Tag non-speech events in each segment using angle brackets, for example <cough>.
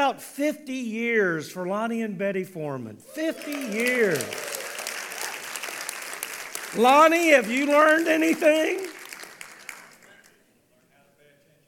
about 50 years for Lonnie and Betty Foreman? 50 years. Lonnie, have you learned anything?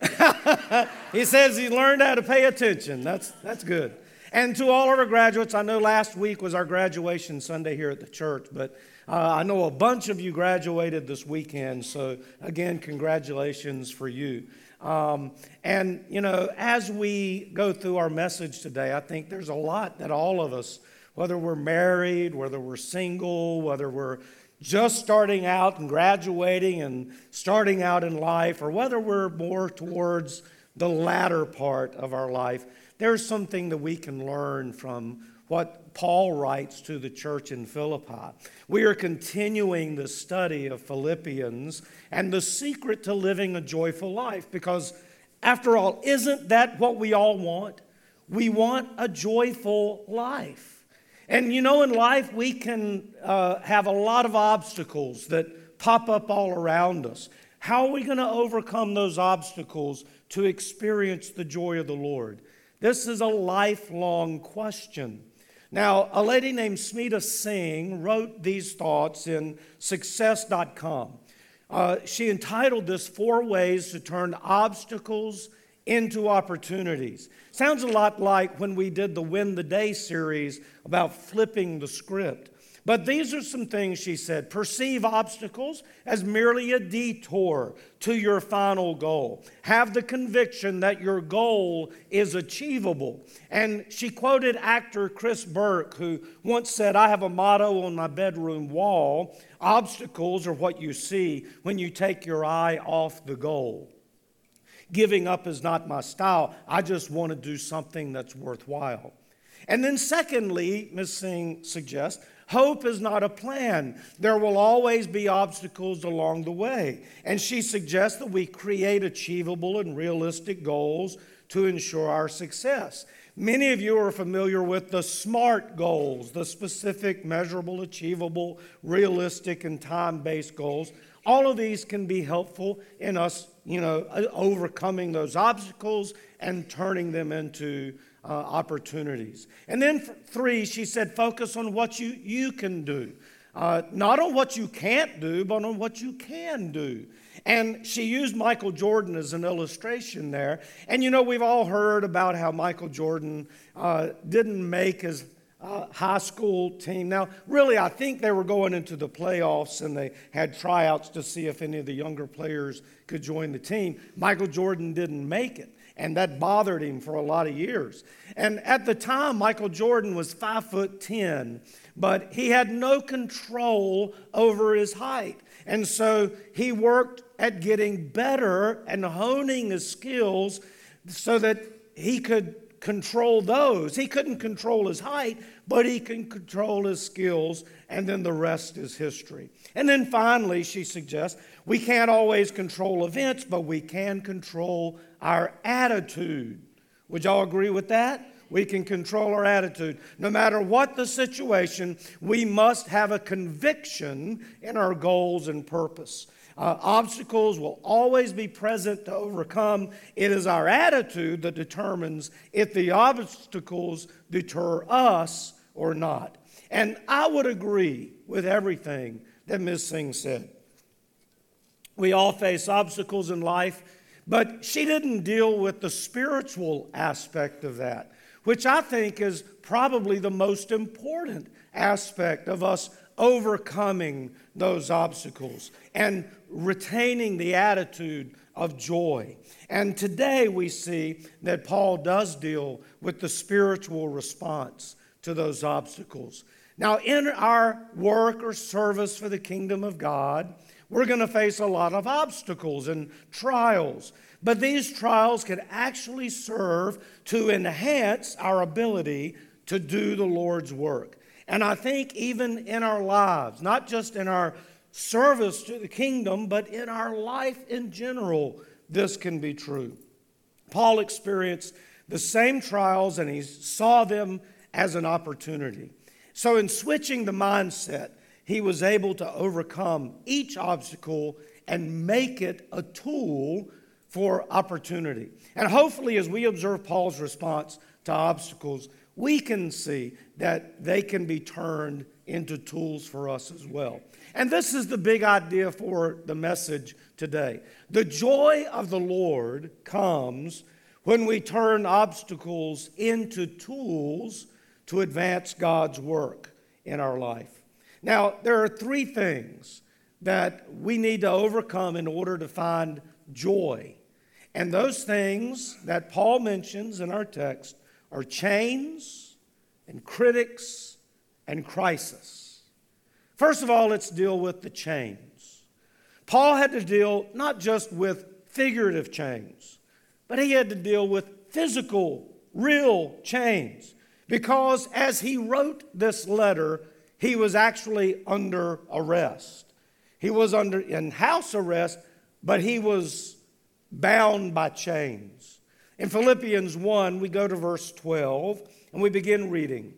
<laughs> he says he learned how to pay attention. That's, that's good. And to all of our graduates, I know last week was our graduation Sunday here at the church, but uh, I know a bunch of you graduated this weekend. So, again, congratulations for you. Um, and, you know, as we go through our message today, I think there's a lot that all of us, whether we're married, whether we're single, whether we're just starting out and graduating and starting out in life, or whether we're more towards the latter part of our life, there's something that we can learn from what Paul writes to the church in Philippi. We are continuing the study of Philippians and the secret to living a joyful life because, after all, isn't that what we all want? We want a joyful life. And you know, in life, we can uh, have a lot of obstacles that pop up all around us. How are we going to overcome those obstacles to experience the joy of the Lord? This is a lifelong question. Now, a lady named Smita Singh wrote these thoughts in success.com. Uh, she entitled this Four Ways to Turn Obstacles into Opportunities. Sounds a lot like when we did the Win the Day series about flipping the script. But these are some things she said. Perceive obstacles as merely a detour to your final goal. Have the conviction that your goal is achievable. And she quoted actor Chris Burke, who once said, I have a motto on my bedroom wall obstacles are what you see when you take your eye off the goal. Giving up is not my style. I just want to do something that's worthwhile. And then, secondly, Ms. Singh suggests, hope is not a plan. There will always be obstacles along the way. And she suggests that we create achievable and realistic goals to ensure our success. Many of you are familiar with the SMART goals, the specific, measurable, achievable, realistic, and time based goals. All of these can be helpful in us, you know, overcoming those obstacles and turning them into uh, opportunities. And then three, she said, focus on what you, you can do. Uh, not on what you can't do, but on what you can do. And she used Michael Jordan as an illustration there. And you know, we've all heard about how Michael Jordan uh, didn't make his uh, high school team. Now, really, I think they were going into the playoffs and they had tryouts to see if any of the younger players could join the team. Michael Jordan didn't make it, and that bothered him for a lot of years. And at the time, Michael Jordan was five foot ten, but he had no control over his height. And so he worked at getting better and honing his skills so that he could control those. He couldn't control his height, but he can control his skills, and then the rest is history. And then finally, she suggests we can't always control events, but we can control our attitude. Would y'all agree with that? We can control our attitude. No matter what the situation, we must have a conviction in our goals and purpose. Uh, obstacles will always be present to overcome. It is our attitude that determines if the obstacles deter us or not. And I would agree with everything that Ms. Singh said. We all face obstacles in life, but she didn't deal with the spiritual aspect of that, which I think is probably the most important aspect of us overcoming those obstacles and retaining the attitude of joy. And today we see that Paul does deal with the spiritual response to those obstacles. Now, in our work or service for the kingdom of God, we're going to face a lot of obstacles and trials. But these trials can actually serve to enhance our ability to do the Lord's work. And I think even in our lives, not just in our service to the kingdom, but in our life in general, this can be true. Paul experienced the same trials and he saw them as an opportunity. So, in switching the mindset, he was able to overcome each obstacle and make it a tool for opportunity. And hopefully, as we observe Paul's response to obstacles, we can see that they can be turned into tools for us as well. And this is the big idea for the message today. The joy of the Lord comes when we turn obstacles into tools to advance God's work in our life. Now, there are three things that we need to overcome in order to find joy. And those things that Paul mentions in our text are chains and critics and crisis. First of all, let's deal with the chains. Paul had to deal not just with figurative chains, but he had to deal with physical, real chains. Because as he wrote this letter, he was actually under arrest. He was under in house arrest, but he was bound by chains. In Philippians 1, we go to verse 12 and we begin reading.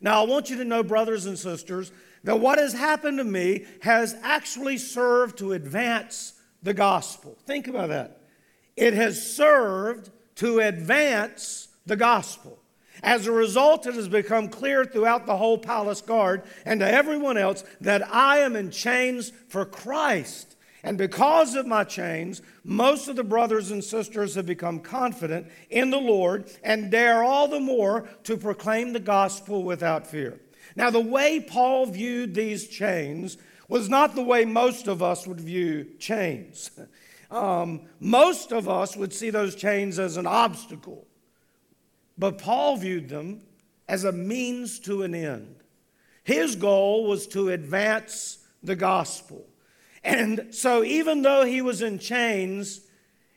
Now, I want you to know, brothers and sisters, that what has happened to me has actually served to advance the gospel. Think about that. It has served to advance the gospel. As a result, it has become clear throughout the whole palace guard and to everyone else that I am in chains for Christ. And because of my chains, most of the brothers and sisters have become confident in the Lord and dare all the more to proclaim the gospel without fear. Now, the way Paul viewed these chains was not the way most of us would view chains. <laughs> Um, most of us would see those chains as an obstacle, but Paul viewed them as a means to an end. His goal was to advance the gospel. And so, even though he was in chains,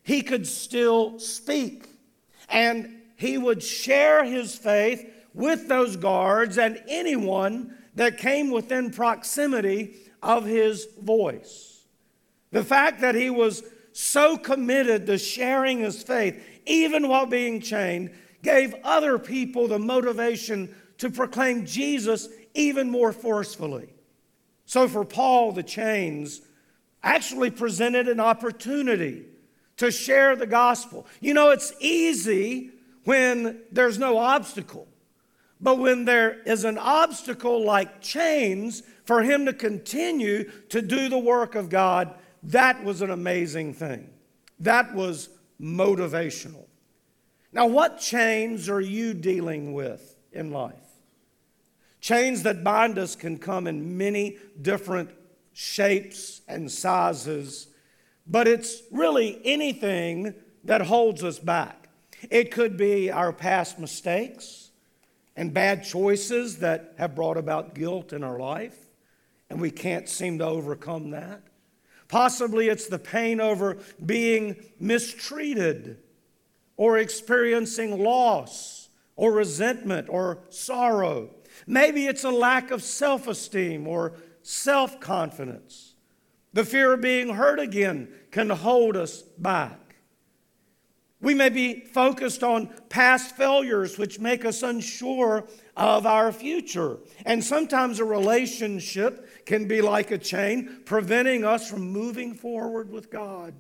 he could still speak. And he would share his faith with those guards and anyone that came within proximity of his voice. The fact that he was so committed to sharing his faith, even while being chained, gave other people the motivation to proclaim Jesus even more forcefully. So, for Paul, the chains actually presented an opportunity to share the gospel. You know, it's easy when there's no obstacle, but when there is an obstacle like chains for him to continue to do the work of God, that was an amazing thing. That was motivational. Now, what chains are you dealing with in life? Chains that bind us can come in many different shapes and sizes, but it's really anything that holds us back. It could be our past mistakes and bad choices that have brought about guilt in our life, and we can't seem to overcome that. Possibly it's the pain over being mistreated or experiencing loss or resentment or sorrow. Maybe it's a lack of self esteem or self confidence. The fear of being hurt again can hold us back. We may be focused on past failures, which make us unsure of our future. And sometimes a relationship can be like a chain, preventing us from moving forward with God.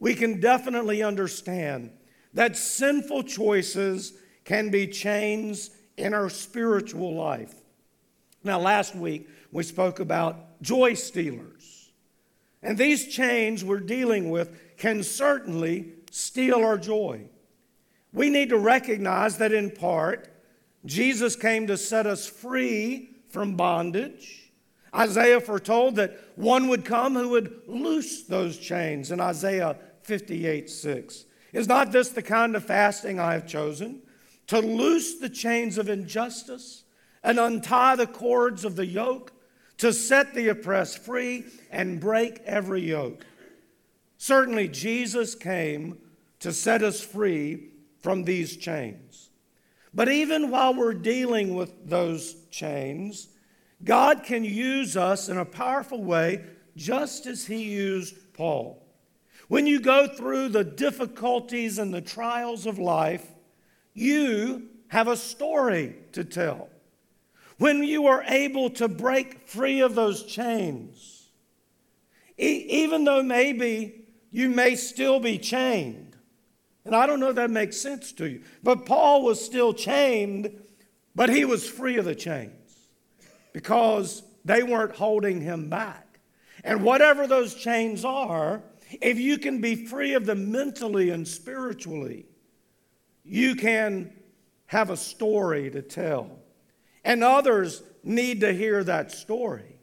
We can definitely understand that sinful choices can be chains in our spiritual life. Now, last week, we spoke about joy stealers. And these chains we're dealing with can certainly steal our joy. We need to recognize that in part, Jesus came to set us free from bondage. Isaiah foretold that one would come who would loose those chains in Isaiah 58 6. Is not this the kind of fasting I have chosen? To loose the chains of injustice and untie the cords of the yoke? to set the oppressed free and break every yoke. Certainly, Jesus came to set us free from these chains. But even while we're dealing with those chains, God can use us in a powerful way, just as He used Paul. When you go through the difficulties and the trials of life, you have a story to tell when you are able to break free of those chains, e- even though maybe you may still be chained, And I don't know if that makes sense to you. But Paul was still chained, but he was free of the chains because they weren't holding him back. And whatever those chains are, if you can be free of them mentally and spiritually, you can have a story to tell. And others need to hear that story.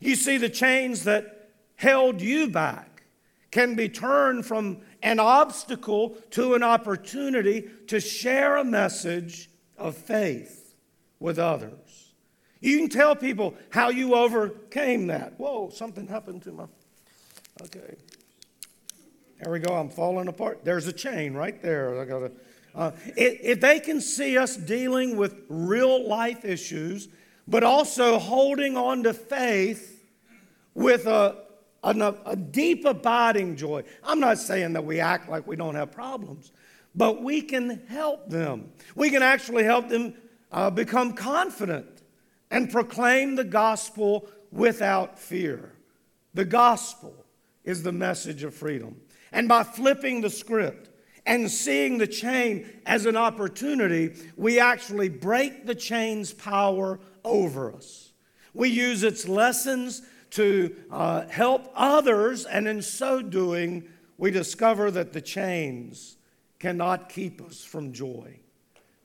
You see, the chains that held you back can be turned from an obstacle to an opportunity to share a message of faith with others. You can tell people how you overcame that. Whoa, something happened to my. Okay. There we go. I'm falling apart. There's a chain right there. I got to. Uh, if they can see us dealing with real life issues, but also holding on to faith with a, a, a deep, abiding joy. I'm not saying that we act like we don't have problems, but we can help them. We can actually help them uh, become confident and proclaim the gospel without fear. The gospel is the message of freedom. And by flipping the script and seeing the chain as an opportunity, we actually break the chain's power over us. We use its lessons to uh, help others, and in so doing, we discover that the chains cannot keep us from joy.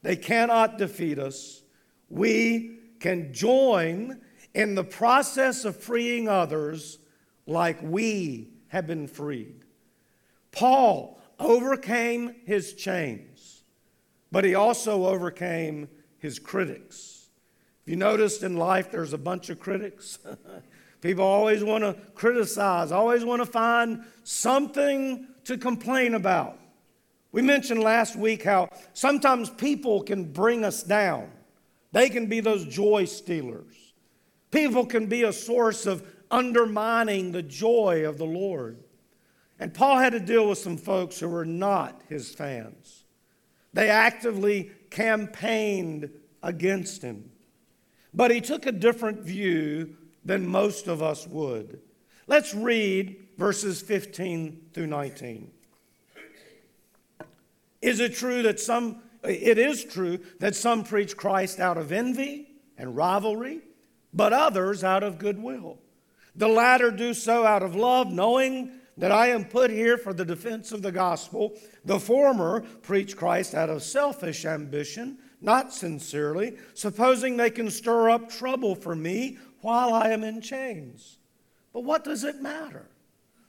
They cannot defeat us. We can join in the process of freeing others like we have been freed. Paul overcame his chains, but he also overcame his critics. If you noticed in life, there's a bunch of critics. <laughs> People always want to criticize, always want to find something to complain about. We mentioned last week how sometimes people can bring us down. They can be those joy stealers. People can be a source of undermining the joy of the Lord. And Paul had to deal with some folks who were not his fans. They actively campaigned against him. But he took a different view than most of us would. Let's read verses 15 through 19. Is it true that some, it is true that some preach Christ out of envy and rivalry, but others out of goodwill? The latter do so out of love, knowing that I am put here for the defense of the gospel. The former preach Christ out of selfish ambition, not sincerely, supposing they can stir up trouble for me while I am in chains. But what does it matter?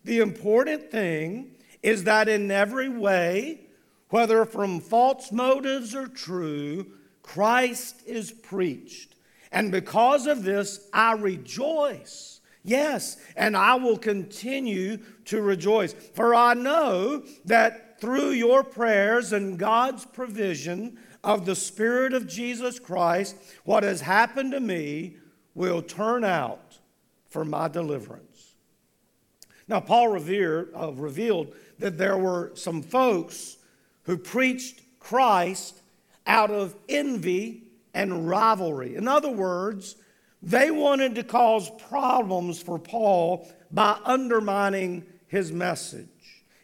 The important thing is that in every way, whether from false motives or true, Christ is preached. And because of this, I rejoice. Yes, and I will continue to rejoice. For I know that through your prayers and God's provision of the Spirit of Jesus Christ, what has happened to me will turn out for my deliverance. Now, Paul Revere, uh, revealed that there were some folks who preached Christ out of envy and rivalry. In other words, they wanted to cause problems for Paul by undermining his message.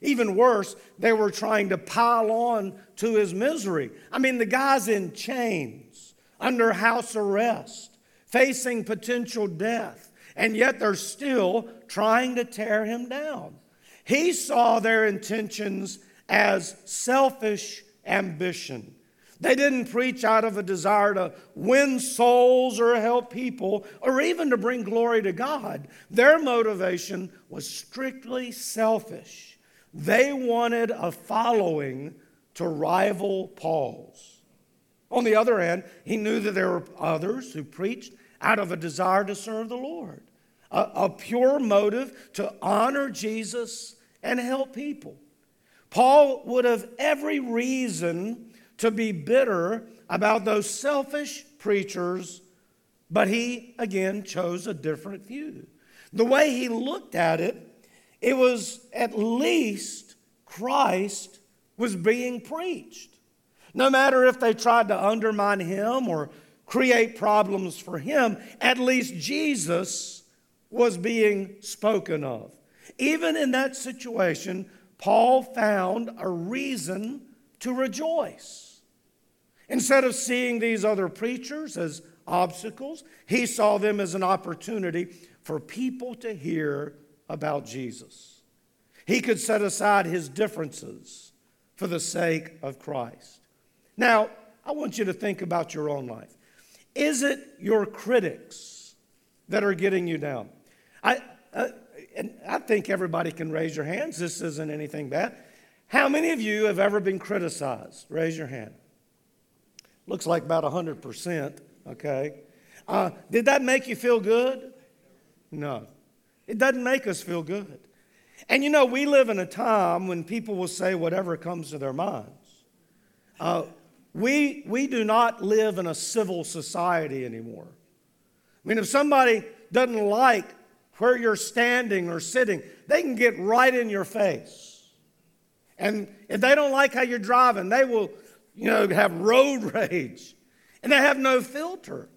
Even worse, they were trying to pile on to his misery. I mean, the guy's in chains, under house arrest facing potential death, and yet they're still trying to tear him down. He saw their intentions as selfish ambition. They didn't preach out of a desire to win souls or help people or even to bring glory to God. Their motivation was strictly selfish. They wanted a following to rival Paul's. On the other hand, he knew that there were others who preached out of a desire to serve the Lord, a, a pure motive to honor Jesus and help people. Paul would have every reason to be bitter about those selfish preachers, but he again chose a different view. The way he looked at it, it was at least Christ was being preached. No matter if they tried to undermine him or create problems for him, at least Jesus was being spoken of. Even in that situation, Paul found a reason to rejoice. Instead of seeing these other preachers as obstacles, he saw them as an opportunity for people to hear about Jesus. He could set aside his differences for the sake of Christ. Now, I want you to think about your own life. Is it your critics that are getting you down? I, uh, and I think everybody can raise your hands. This isn't anything bad. How many of you have ever been criticized? Raise your hand. Looks like about 100%, okay? Uh, did that make you feel good? No. It doesn't make us feel good. And you know, we live in a time when people will say whatever comes to their minds. Uh, we, we do not live in a civil society anymore. I mean, if somebody doesn't like where you're standing or sitting, they can get right in your face. And if they don't like how you're driving, they will, you know, have road <laughs> rage. And they have no filter.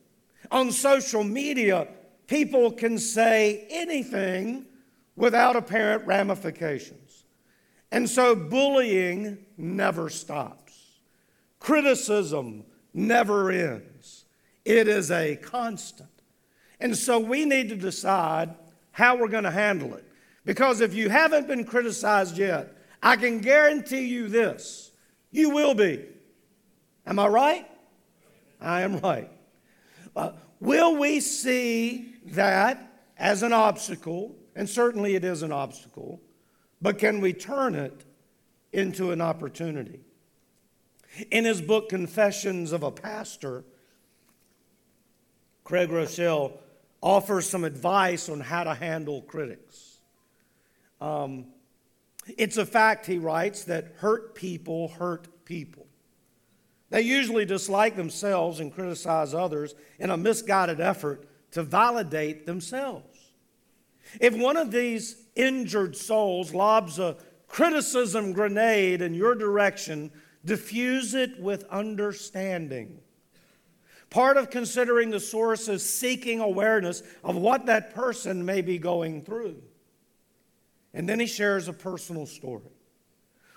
On social media, people can say anything without apparent ramifications. And so bullying never stops. Criticism never ends. It is a constant. And so we need to decide how we're going to handle it. Because if you haven't been criticized yet, I can guarantee you this you will be. Am I right? I am right. Uh, will we see that as an obstacle? And certainly it is an obstacle, but can we turn it into an opportunity? In his book, Confessions of a Pastor, Craig Groeschel offers some advice on how to handle critics. Um, it's a fact, he writes, that hurt people hurt people. They usually dislike themselves and criticize others in a misguided effort to validate themselves. If one of these injured souls lobs a criticism grenade in your direction, diffuse it with understanding. Part of considering the source is seeking awareness of what that person may be going through. And then he shares a personal story.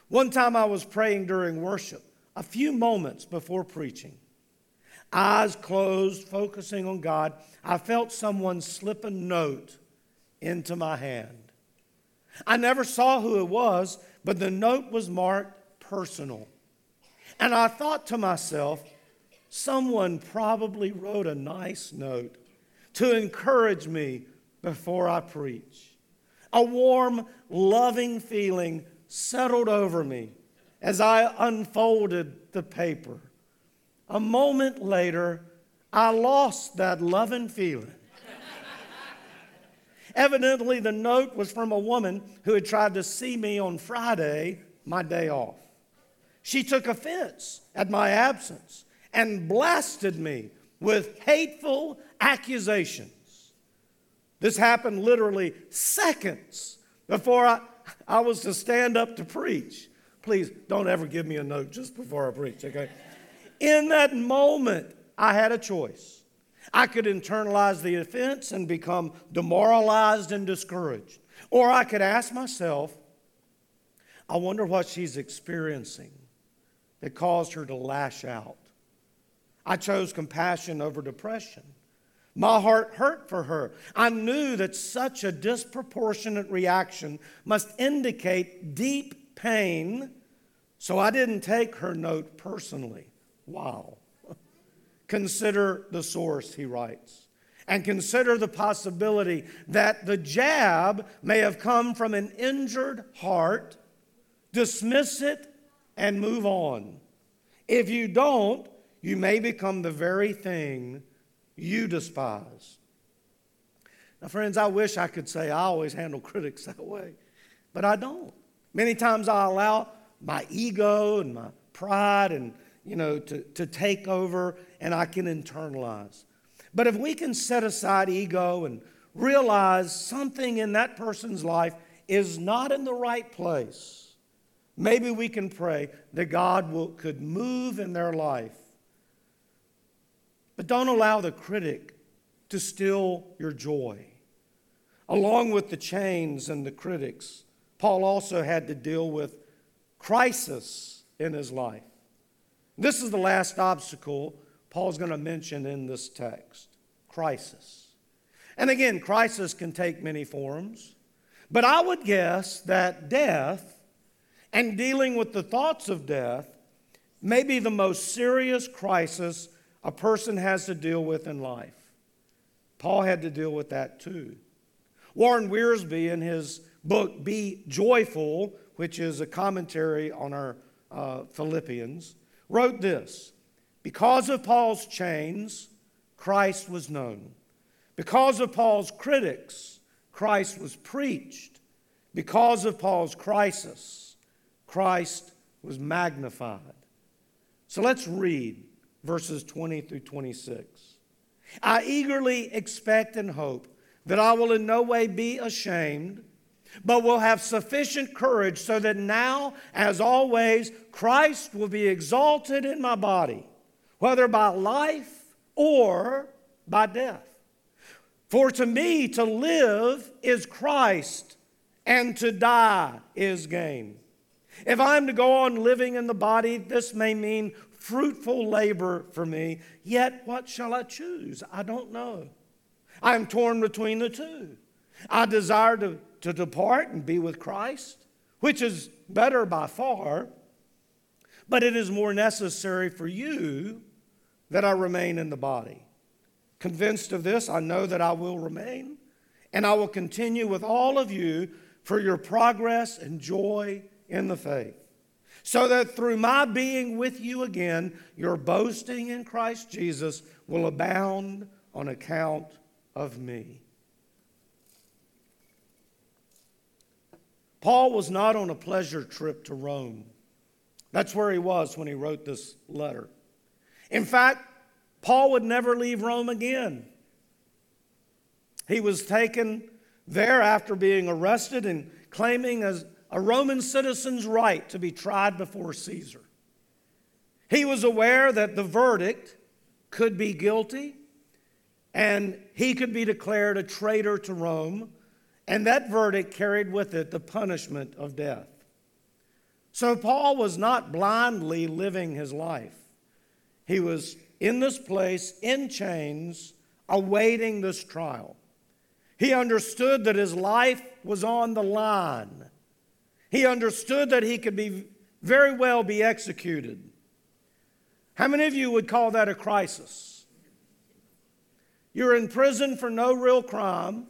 One time I was praying during worship, a few moments before preaching. Eyes closed, focusing on God, I felt someone slip a note into my hand. I never saw who it was, but the note was marked personal. And I thought to myself, someone probably wrote a nice note to encourage me before I preach. A warm, loving feeling settled over me as I unfolded the paper. A moment later, I lost that loving feeling. <laughs> Evidently, the note was from a woman who had tried to see me on Friday, my day off. She took offense at my absence and blasted me with hateful accusations. This happened literally seconds before I, I was to stand up to preach. Please don't ever give me a note just before I preach, okay? In that moment, I had a choice. I could internalize the offense and become demoralized and discouraged. Or I could ask myself, I wonder what she's experiencing that caused her to lash out. I chose compassion over depression. My heart hurt for her. I knew that such a disproportionate reaction must indicate deep pain, so I didn't take her note personally. Wow. <laughs> consider the source, he writes, and consider the possibility that the jab may have come from an injured heart. Dismiss it and move on. If you don't, you may become the very thing you despise. Now, friends, I wish I could say I always handle critics <laughs> that way, but I don't. Many times I allow my ego and my pride and you know to, to take over and I can internalize. But if we can set aside ego and realize something in that person's life is not in the right place, maybe we can pray that God will, could move in their life but don't allow the critic to steal your joy. Along with the chains and the critics, Paul also had to deal with crisis in his life. This is the last obstacle Paul's going to mention in this text crisis. And again, crisis can take many forms, but I would guess that death and dealing with the thoughts of death may be the most serious crisis a person has to deal with in life. Paul had to deal with that too. Warren Wiersbe, in his book Be Joyful, which is a commentary on our uh, Philippians, wrote this Because of Paul's chains, Christ was known. Because of Paul's critics, Christ was preached. Because of Paul's crisis, Christ was magnified. So let's read verses 20 through 26. I eagerly expect and hope that I will in no way be ashamed, but will have sufficient courage so that now, as always, Christ will be exalted in my body, whether by life or by death. For to me, to live is Christ, and to die is gain. If I'm to go on living in the body, this may mean fruitful labor for me. Yet, what shall I choose? I don't know. I am torn between the two. I desire to, to depart and be with Christ, which is better by far, but it is more necessary for you that I remain in the body. Convinced of this, I know that I will remain, and I will continue with all of you for your progress and joy in the faith so that through my being with you again, your boasting in Christ Jesus will abound on account of me. Paul was not on a pleasure trip to Rome. That's where he was when he wrote this letter. In fact, Paul would never leave Rome again. He was taken there after being arrested and claiming as a Roman citizen's right to be tried before Caesar. He was aware that the verdict could be guilty and he could be declared a traitor to Rome, and that verdict carried with it the punishment of death. So Paul was not blindly living his life. He was in this place in chains, awaiting this trial. He understood that his life was on the line he understood that he could be very well be executed. How many of you would call that a crisis? You're in prison for no real crime.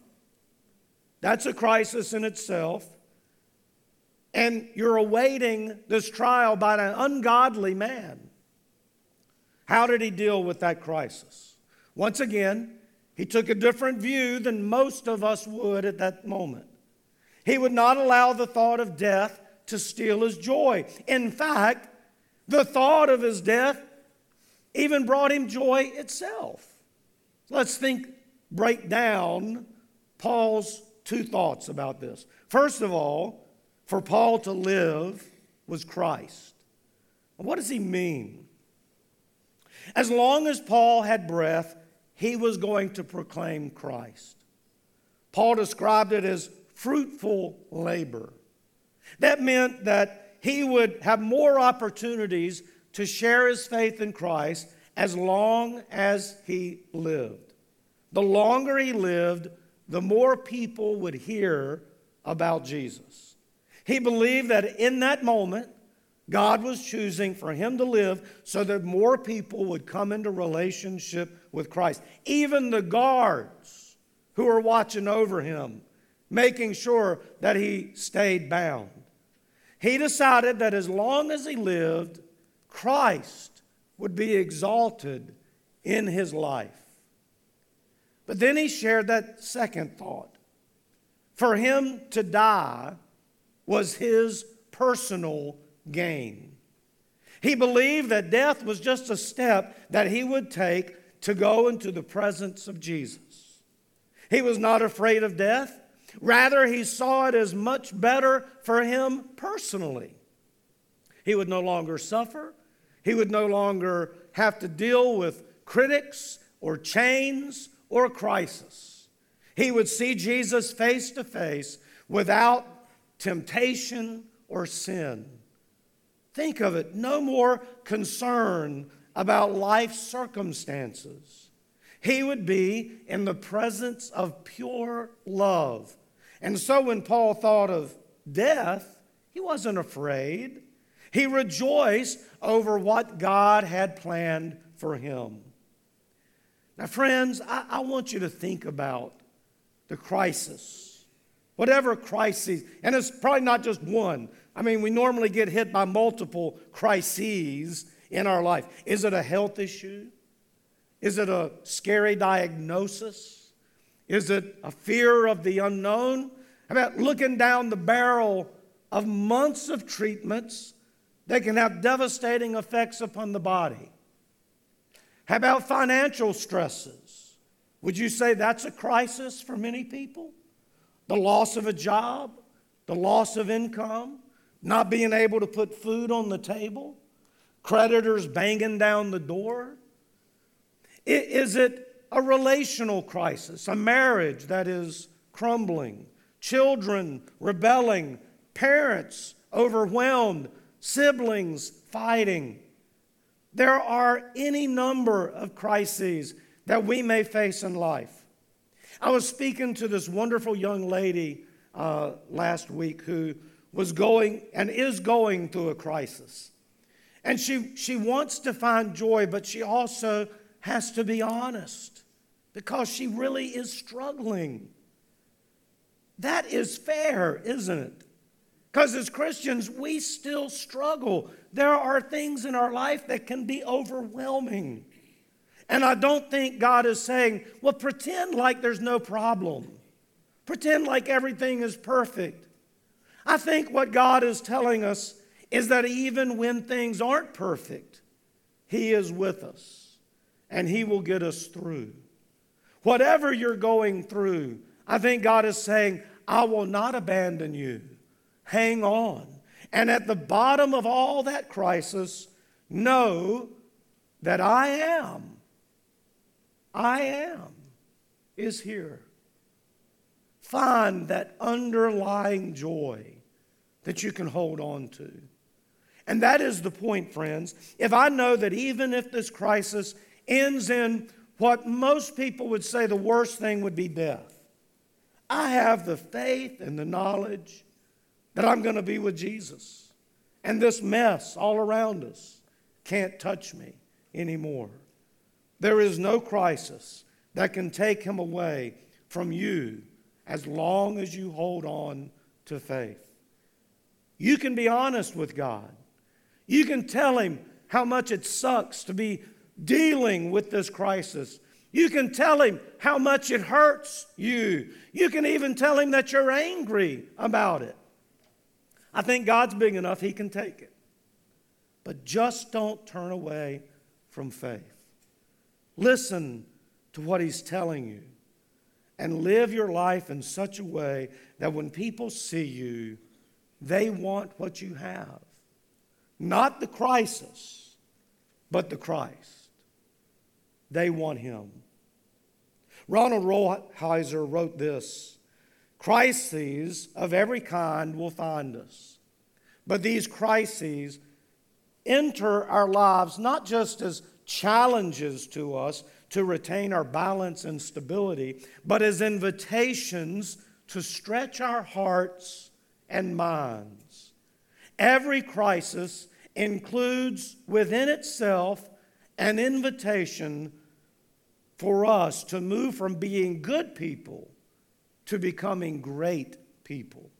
That's a crisis in itself. And you're awaiting this trial by an ungodly man. How did he deal with that crisis? Once again, he took a different view than most of us would at that moment. He would not allow the thought of death to steal his joy. In fact, the thought of his death even brought him joy itself. Let's think, break down Paul's two thoughts about this. First of all, for Paul to live was Christ. What does he mean? As long as Paul had breath, he was going to proclaim Christ. Paul described it as fruitful labor. That meant that he would have more opportunities to share his faith in Christ as long as he lived. The longer he lived, the more people would hear about Jesus. He believed that in that moment, God was choosing for him to live so that more people would come into relationship with Christ. Even the guards who were watching over him making sure that he stayed bound. He decided that as long as he lived, Christ would be exalted in his life. But then he shared that second thought. For him to die was his personal gain. He believed that death was just a step that he would take to go into the presence of Jesus. He was not afraid of death. Rather, he saw it as much better for him personally. He would no longer suffer, he would no longer have to deal with critics or chains or crisis. He would see Jesus face to face without temptation, or sin. Think of it no more concern about life circumstances. He would be in the presence of pure love. And so when Paul thought of death, he wasn't afraid. He rejoiced over what God had planned for him. Now, friends, I, I want you to think about the crisis. Whatever crisis, and it's probably not just one. I mean, we normally get hit by multiple crises in our life. Is it a health issue? Is it a scary diagnosis? Is it a fear of the unknown? About looking down the barrel of months of treatments that can have devastating effects upon the body? How about financial stresses? Would you say that's a crisis for many people? The loss of a job, the loss of income, not being able to put food on the table, creditors banging down the door? Is it a relational crisis, a marriage that is crumbling, children rebelling, parents overwhelmed, siblings fighting? There are any number of crises that we may face in life. I was speaking to this wonderful young lady uh, last week who was going and is going through a crisis. And she, she wants to find joy, but she also has to be honest because she really is struggling. That is fair, isn't it? Because as Christians, we still struggle. There are things in our life that can be overwhelming. And I don't think God is saying, well, pretend like there's no problem, pretend like everything is perfect. I think what God is telling us is that even when things aren't perfect, He is with us and He will get us through. Whatever you're going through, I think God is saying, I will not abandon you. Hang on. And at the bottom of all that crisis, know that I am. I am is here. Find that underlying joy that you can hold on to. And that is the point, friends. If I know that even if this crisis ends in what most people would say the worst thing would be death, I have the faith and the knowledge that I'm going to be with Jesus. And this mess all around us can't touch me anymore. There is no crisis that can take him away from you as long as you hold on to faith. You can be honest with God. You can tell him how much it sucks to be dealing with this crisis. You can tell him how much it hurts you. You can even tell him that you're angry about it. I think God's big enough, He can take it. But just don't turn away from faith. Listen to what He's telling you and live your life in such a way that when people see you, they want what you have. Not the crisis, but the Christ. They want Him. Ronald Rolheiser wrote this Crises of every kind will find us. But these crises enter our lives not just as challenges to us to retain our balance and stability, but as invitations to stretch our hearts and minds. Every crisis includes within itself an invitation for us to move from being good people to becoming great people.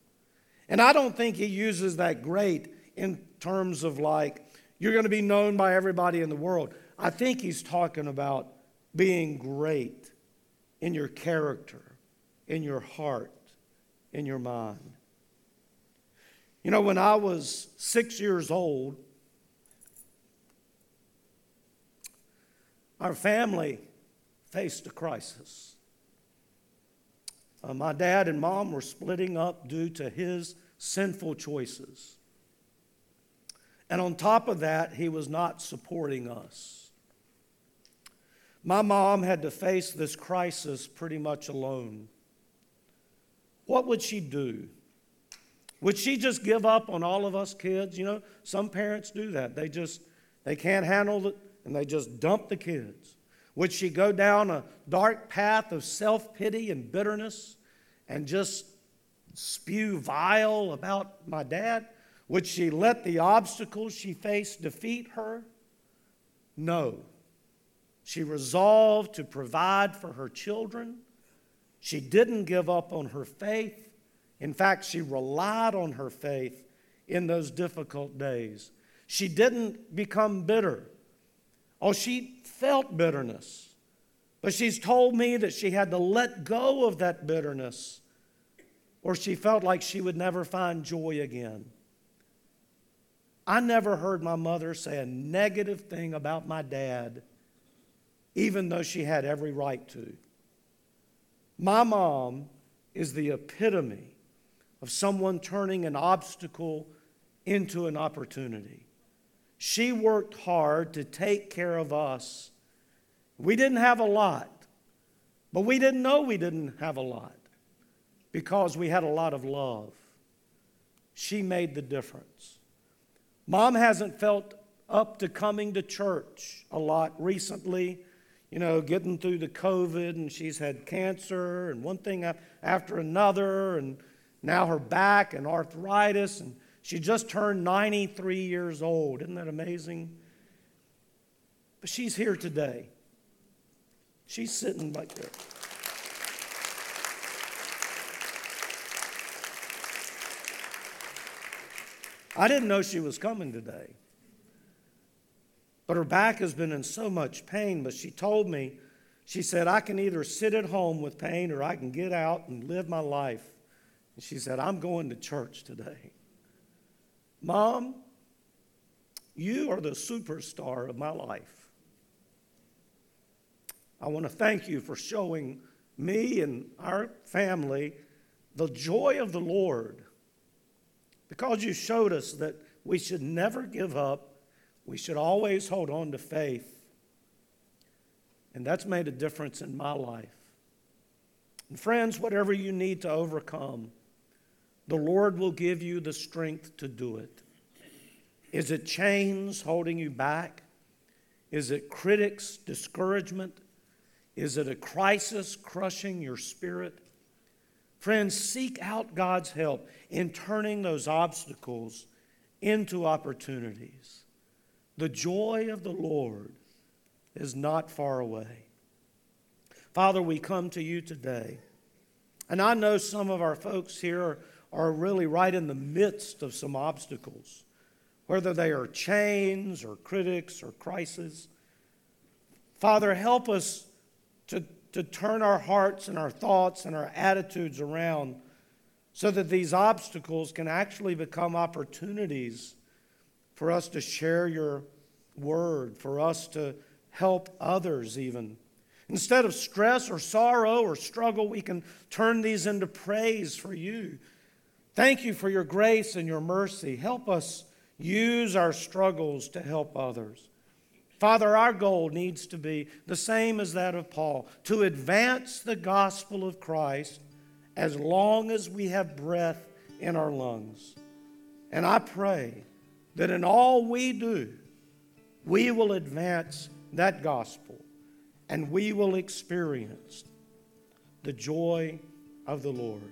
And I don't think he uses that great in terms of like, you're going to be known by everybody in the world. I think he's talking about being great in your character, in your heart, in your mind. You know, when I was six years old, our family faced a crisis. Uh, my dad and mom were splitting up due to his sinful choices. And on top of that, he was not supporting us. My mom had to face this crisis pretty much alone. What would she do? Would she just give up on all of us kids? You know, some parents do that. They just they can't handle and they just dump the kids. Would she go down a dark path of self-pity and bitterness and just spew vile about my dad? Would she let the obstacles she faced defeat her? No. She resolved to provide for her children. She didn't give up on her faith. In fact, she relied on her faith in those difficult days. She didn't become bitter. Oh, she felt bitterness. But she's told me that she had to let go of that bitterness, or she felt like she would never find joy again. I never heard my mother say a negative thing about my dad, even though she had every right to. My mom is the epitome of someone turning an obstacle into an opportunity. She worked hard to take care of us. We didn't have a lot, but we didn't know we didn't have a lot because we had a lot of love. She made the difference. Mom hasn't felt up to coming to church a lot recently, you know, getting through the COVID, and she's had cancer and one thing after another, and now her back and arthritis, and she just turned 93 years old. Isn't that amazing? But she's here today. She's sitting like there. I didn't know she was coming today. But her back has been in so much pain. But she told me, she said, I can either sit at home with pain or I can get out and live my life. And she said, I'm going to church today. Mom, you are the superstar of my life. I want to thank you for showing me and our family the joy of the Lord because you showed us that we should never give up, we should always hold on to faith. And that's made a difference in my life. And friends, whatever you need to overcome, the Lord will give you the strength to do it. Is it chains holding you back? Is it critics' discouragement? Is it a crisis crushing your spirit? Friends, seek out God's help in turning those obstacles into opportunities. The joy of the Lord is not far away. Father, we come to you today. And I know some of our folks here are really right in the midst of some obstacles, whether they are chains or critics or crises. Father, help us to to turn our hearts and our thoughts and our attitudes around so that these obstacles can actually become opportunities for us to share your word, for us to help others, even. Instead of stress or sorrow or struggle, we can turn these into praise for you. Thank you for your grace and your mercy. Help us use our struggles to help others. Father, our goal needs to be the same as that of Paul to advance the gospel of Christ as long as we have breath in our lungs. And I pray that in all we do, we will advance that gospel and we will experience the joy of the Lord.